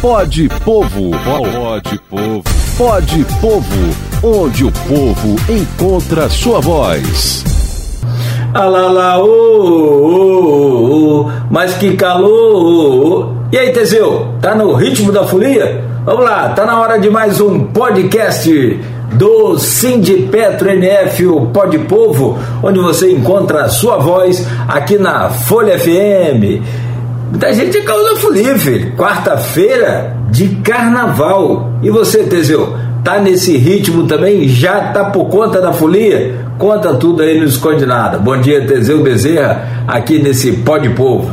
Pode Povo. Pode Povo. Pode Povo, onde o povo encontra sua voz. Alá, lá, ô, ô, ô, mas que calor! E aí, Teseu, tá no ritmo da folia? Vamos lá, tá na hora de mais um podcast do Sindipetro NF, o Pod Povo, onde você encontra a sua voz aqui na Folha FM. Muita gente causa folia, filho. Quarta-feira de carnaval. E você, Teseu, tá nesse ritmo também? Já tá por conta da folia? Conta tudo aí no Esconde Nada. Bom dia, Teseu Bezerra, aqui nesse Pod Povo.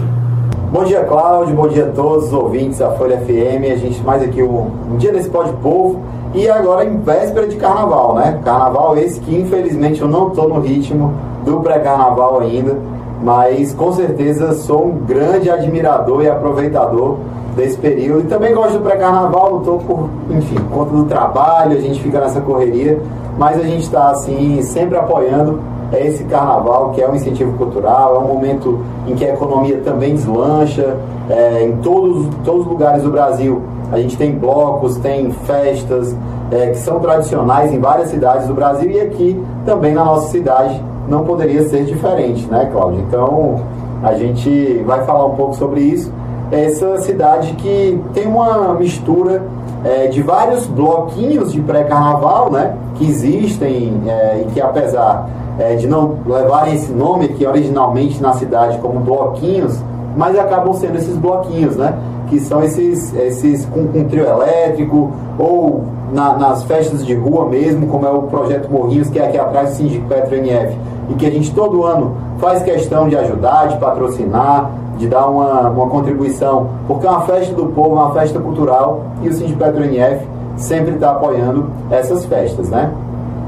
Bom dia, Cláudio. Bom dia a todos os ouvintes da Folha FM. A gente mais aqui um, um dia nesse Pod Povo. E agora em véspera de carnaval, né? Carnaval esse que infelizmente eu não tô no ritmo do pré-carnaval ainda mas com certeza sou um grande admirador e aproveitador desse período. E também gosto do pré-carnaval, não estou por, enfim, conta do trabalho, a gente fica nessa correria, mas a gente está assim, sempre apoiando esse carnaval, que é um incentivo cultural, é um momento em que a economia também deslancha, é, em todos, todos os lugares do Brasil. A gente tem blocos, tem festas é, que são tradicionais em várias cidades do Brasil e aqui também na nossa cidade não poderia ser diferente, né, Cláudio? Então, a gente vai falar um pouco sobre isso. Essa cidade que tem uma mistura é, de vários bloquinhos de pré-carnaval, né, que existem é, e que apesar é, de não levarem esse nome aqui originalmente na cidade como bloquinhos, mas acabam sendo esses bloquinhos, né, que são esses, esses com, com trio elétrico ou na, nas festas de rua mesmo, como é o projeto Morrinhos, que é aqui atrás do Sindicato Petro NF, e que a gente todo ano faz questão de ajudar, de patrocinar, de dar uma, uma contribuição, porque é uma festa do povo, uma festa cultural, e o Sindicato Petro NF sempre está apoiando essas festas, né?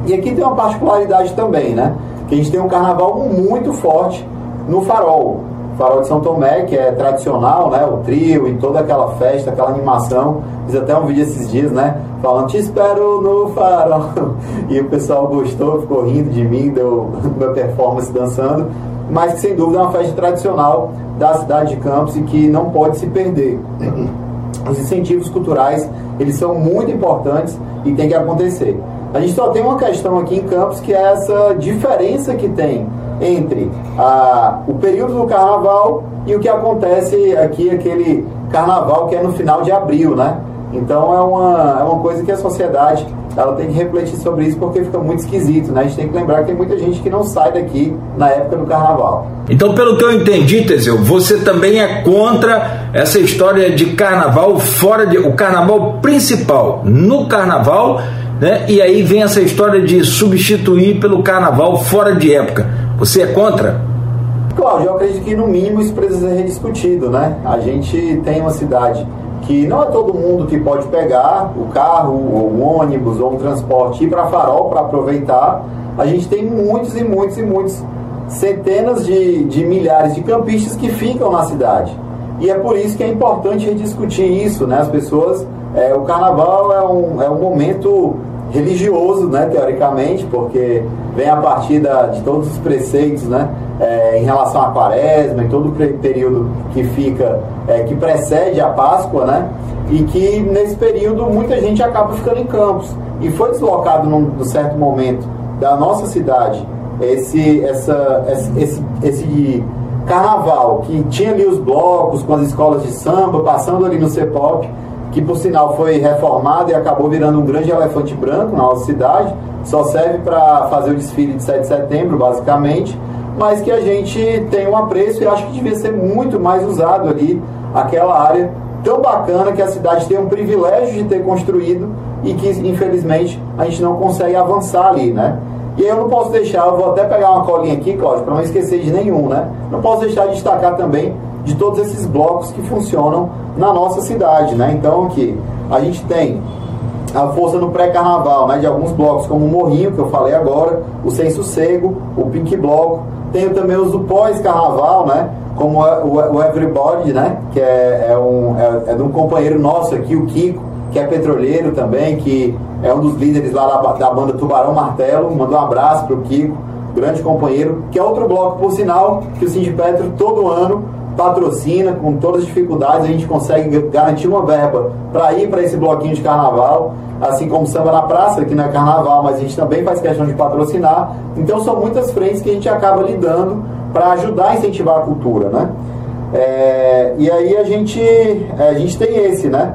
E aqui tem uma particularidade também, né? Que a gente tem um carnaval muito forte no farol. Farol de São Tomé, que é tradicional, né? O trio e toda aquela festa, aquela animação. Fiz até um vídeo esses dias, né? Falando, te espero no farol. E o pessoal gostou, ficou rindo de mim, deu minha performance dançando. Mas que sem dúvida é uma festa tradicional da cidade de Campos e que não pode se perder. Os incentivos culturais, eles são muito importantes e tem que acontecer. A gente só tem uma questão aqui em Campos que é essa diferença que tem entre a, o período do carnaval e o que acontece aqui, aquele carnaval que é no final de abril, né? Então é uma, é uma coisa que a sociedade ela tem que refletir sobre isso porque fica muito esquisito, né? A gente tem que lembrar que tem muita gente que não sai daqui na época do carnaval. Então, pelo que eu entendi, Teseu, você também é contra essa história de carnaval fora de. o carnaval principal no carnaval, né? E aí vem essa história de substituir pelo carnaval fora de época. Você é contra? Cláudio, eu acredito que no mínimo isso precisa ser rediscutido, né? A gente tem uma cidade que não é todo mundo que pode pegar o carro, ou um ônibus, ou um transporte ir para Farol para aproveitar. A gente tem muitos e muitos e muitos, centenas de, de milhares de campistas que ficam na cidade. E é por isso que é importante rediscutir isso, né? As pessoas, é, o carnaval é um, é um momento religioso, né, teoricamente, porque vem a partir da, de todos os preceitos, né, é, em relação à quaresma, em todo o período que fica, é, que precede a Páscoa, né, e que nesse período muita gente acaba ficando em campos. E foi deslocado num, num certo momento da nossa cidade esse, essa, esse, esse, esse carnaval, que tinha ali os blocos com as escolas de samba, passando ali no CEPOP, que por sinal foi reformado e acabou virando um grande elefante branco na nossa cidade, só serve para fazer o desfile de 7 de setembro, basicamente, mas que a gente tem um apreço e acho que devia ser muito mais usado ali, aquela área tão bacana que a cidade tem um privilégio de ter construído e que infelizmente a gente não consegue avançar ali, né? E eu não posso deixar, eu vou até pegar uma colinha aqui, Cláudio, para não esquecer de nenhum, né? Não posso deixar de destacar também de todos esses blocos que funcionam na nossa cidade, né? Então aqui a gente tem a força no pré-carnaval, né? De alguns blocos como o Morrinho, que eu falei agora, o Sem Sossego, o Pink Bloco, tenho também os do pós-carnaval, né? Como o, Everybody, né? Que é, é um, é, é de um companheiro nosso aqui, o Kiko, que é petroleiro também, que é um dos líderes lá da, da banda Tubarão Martelo. Manda um abraço pro Kiko, grande companheiro, que é outro bloco, por sinal, que o Cindy Petro todo ano patrocina, com todas as dificuldades, a gente consegue garantir uma verba para ir para esse bloquinho de carnaval, assim como samba na praça, que não é carnaval, mas a gente também faz questão de patrocinar. Então são muitas frentes que a gente acaba lidando para ajudar a incentivar a cultura, né? É, e aí a gente, a gente tem esse, né?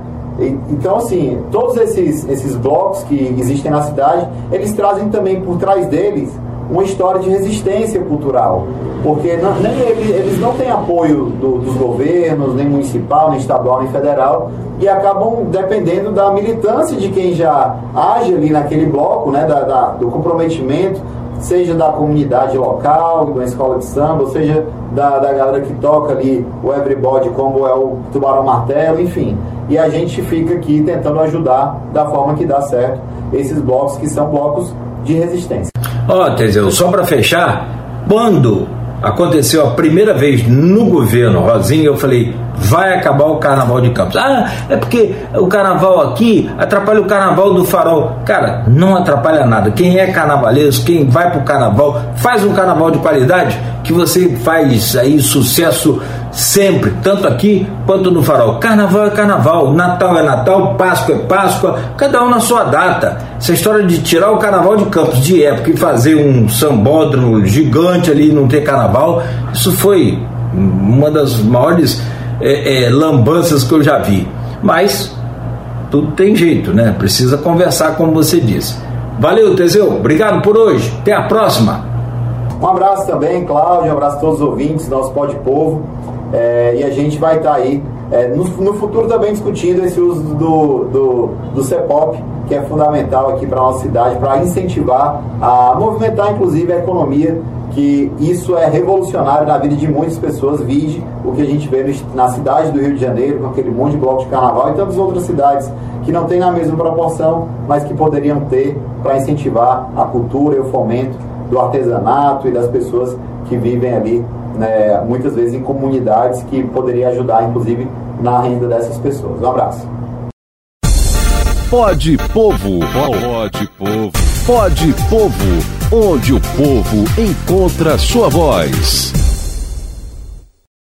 Então, assim, todos esses, esses blocos que existem na cidade, eles trazem também por trás deles uma história de resistência cultural. Porque não, nem, eles não têm apoio do, dos governos, nem municipal, nem estadual, nem federal, e acabam dependendo da militância de quem já age ali naquele bloco, né, da, da do comprometimento, seja da comunidade local, da escola de samba, ou seja da, da galera que toca ali o Everybody, como é o Tubarão Martelo, enfim. E a gente fica aqui tentando ajudar da forma que dá certo esses blocos que são blocos de resistência. Ó, oh, Teseu, só para fechar, quando aconteceu a primeira vez no governo Rosinha, eu falei, vai acabar o carnaval de Campos. Ah, é porque o carnaval aqui atrapalha o carnaval do farol. Cara, não atrapalha nada. Quem é carnavaleiro, quem vai pro carnaval, faz um carnaval de qualidade que você faz aí sucesso sempre, tanto aqui quanto no farol. Carnaval é carnaval, Natal é Natal, Páscoa é Páscoa, cada um na sua data. Essa história de tirar o carnaval de Campos de época e fazer um sambódromo gigante ali e não ter carnaval, isso foi uma das maiores é, é, lambanças que eu já vi. Mas tudo tem jeito, né? Precisa conversar, como você disse. Valeu, Teseu. Obrigado por hoje. Até a próxima. Um abraço também, Cláudio. Um abraço a todos os ouvintes, nosso Pode Povo. É, e a gente vai estar tá aí é, no, no, futuro também discutindo esse uso do, do, do CEPOP, que é fundamental aqui para a nossa cidade, para incentivar a movimentar, inclusive, a economia que isso é revolucionário na vida de muitas pessoas. Vide o que a gente vê na cidade do Rio de Janeiro, com aquele monte de bloco de carnaval e tantas outras cidades que não têm na mesma proporção, mas que poderiam ter para incentivar a cultura e o fomento do artesanato e das pessoas que vivem ali, né, muitas vezes em comunidades que poderia ajudar, inclusive, na renda dessas pessoas. Um abraço. Pode Povo, pode Povo, pode Povo, onde o povo encontra sua voz.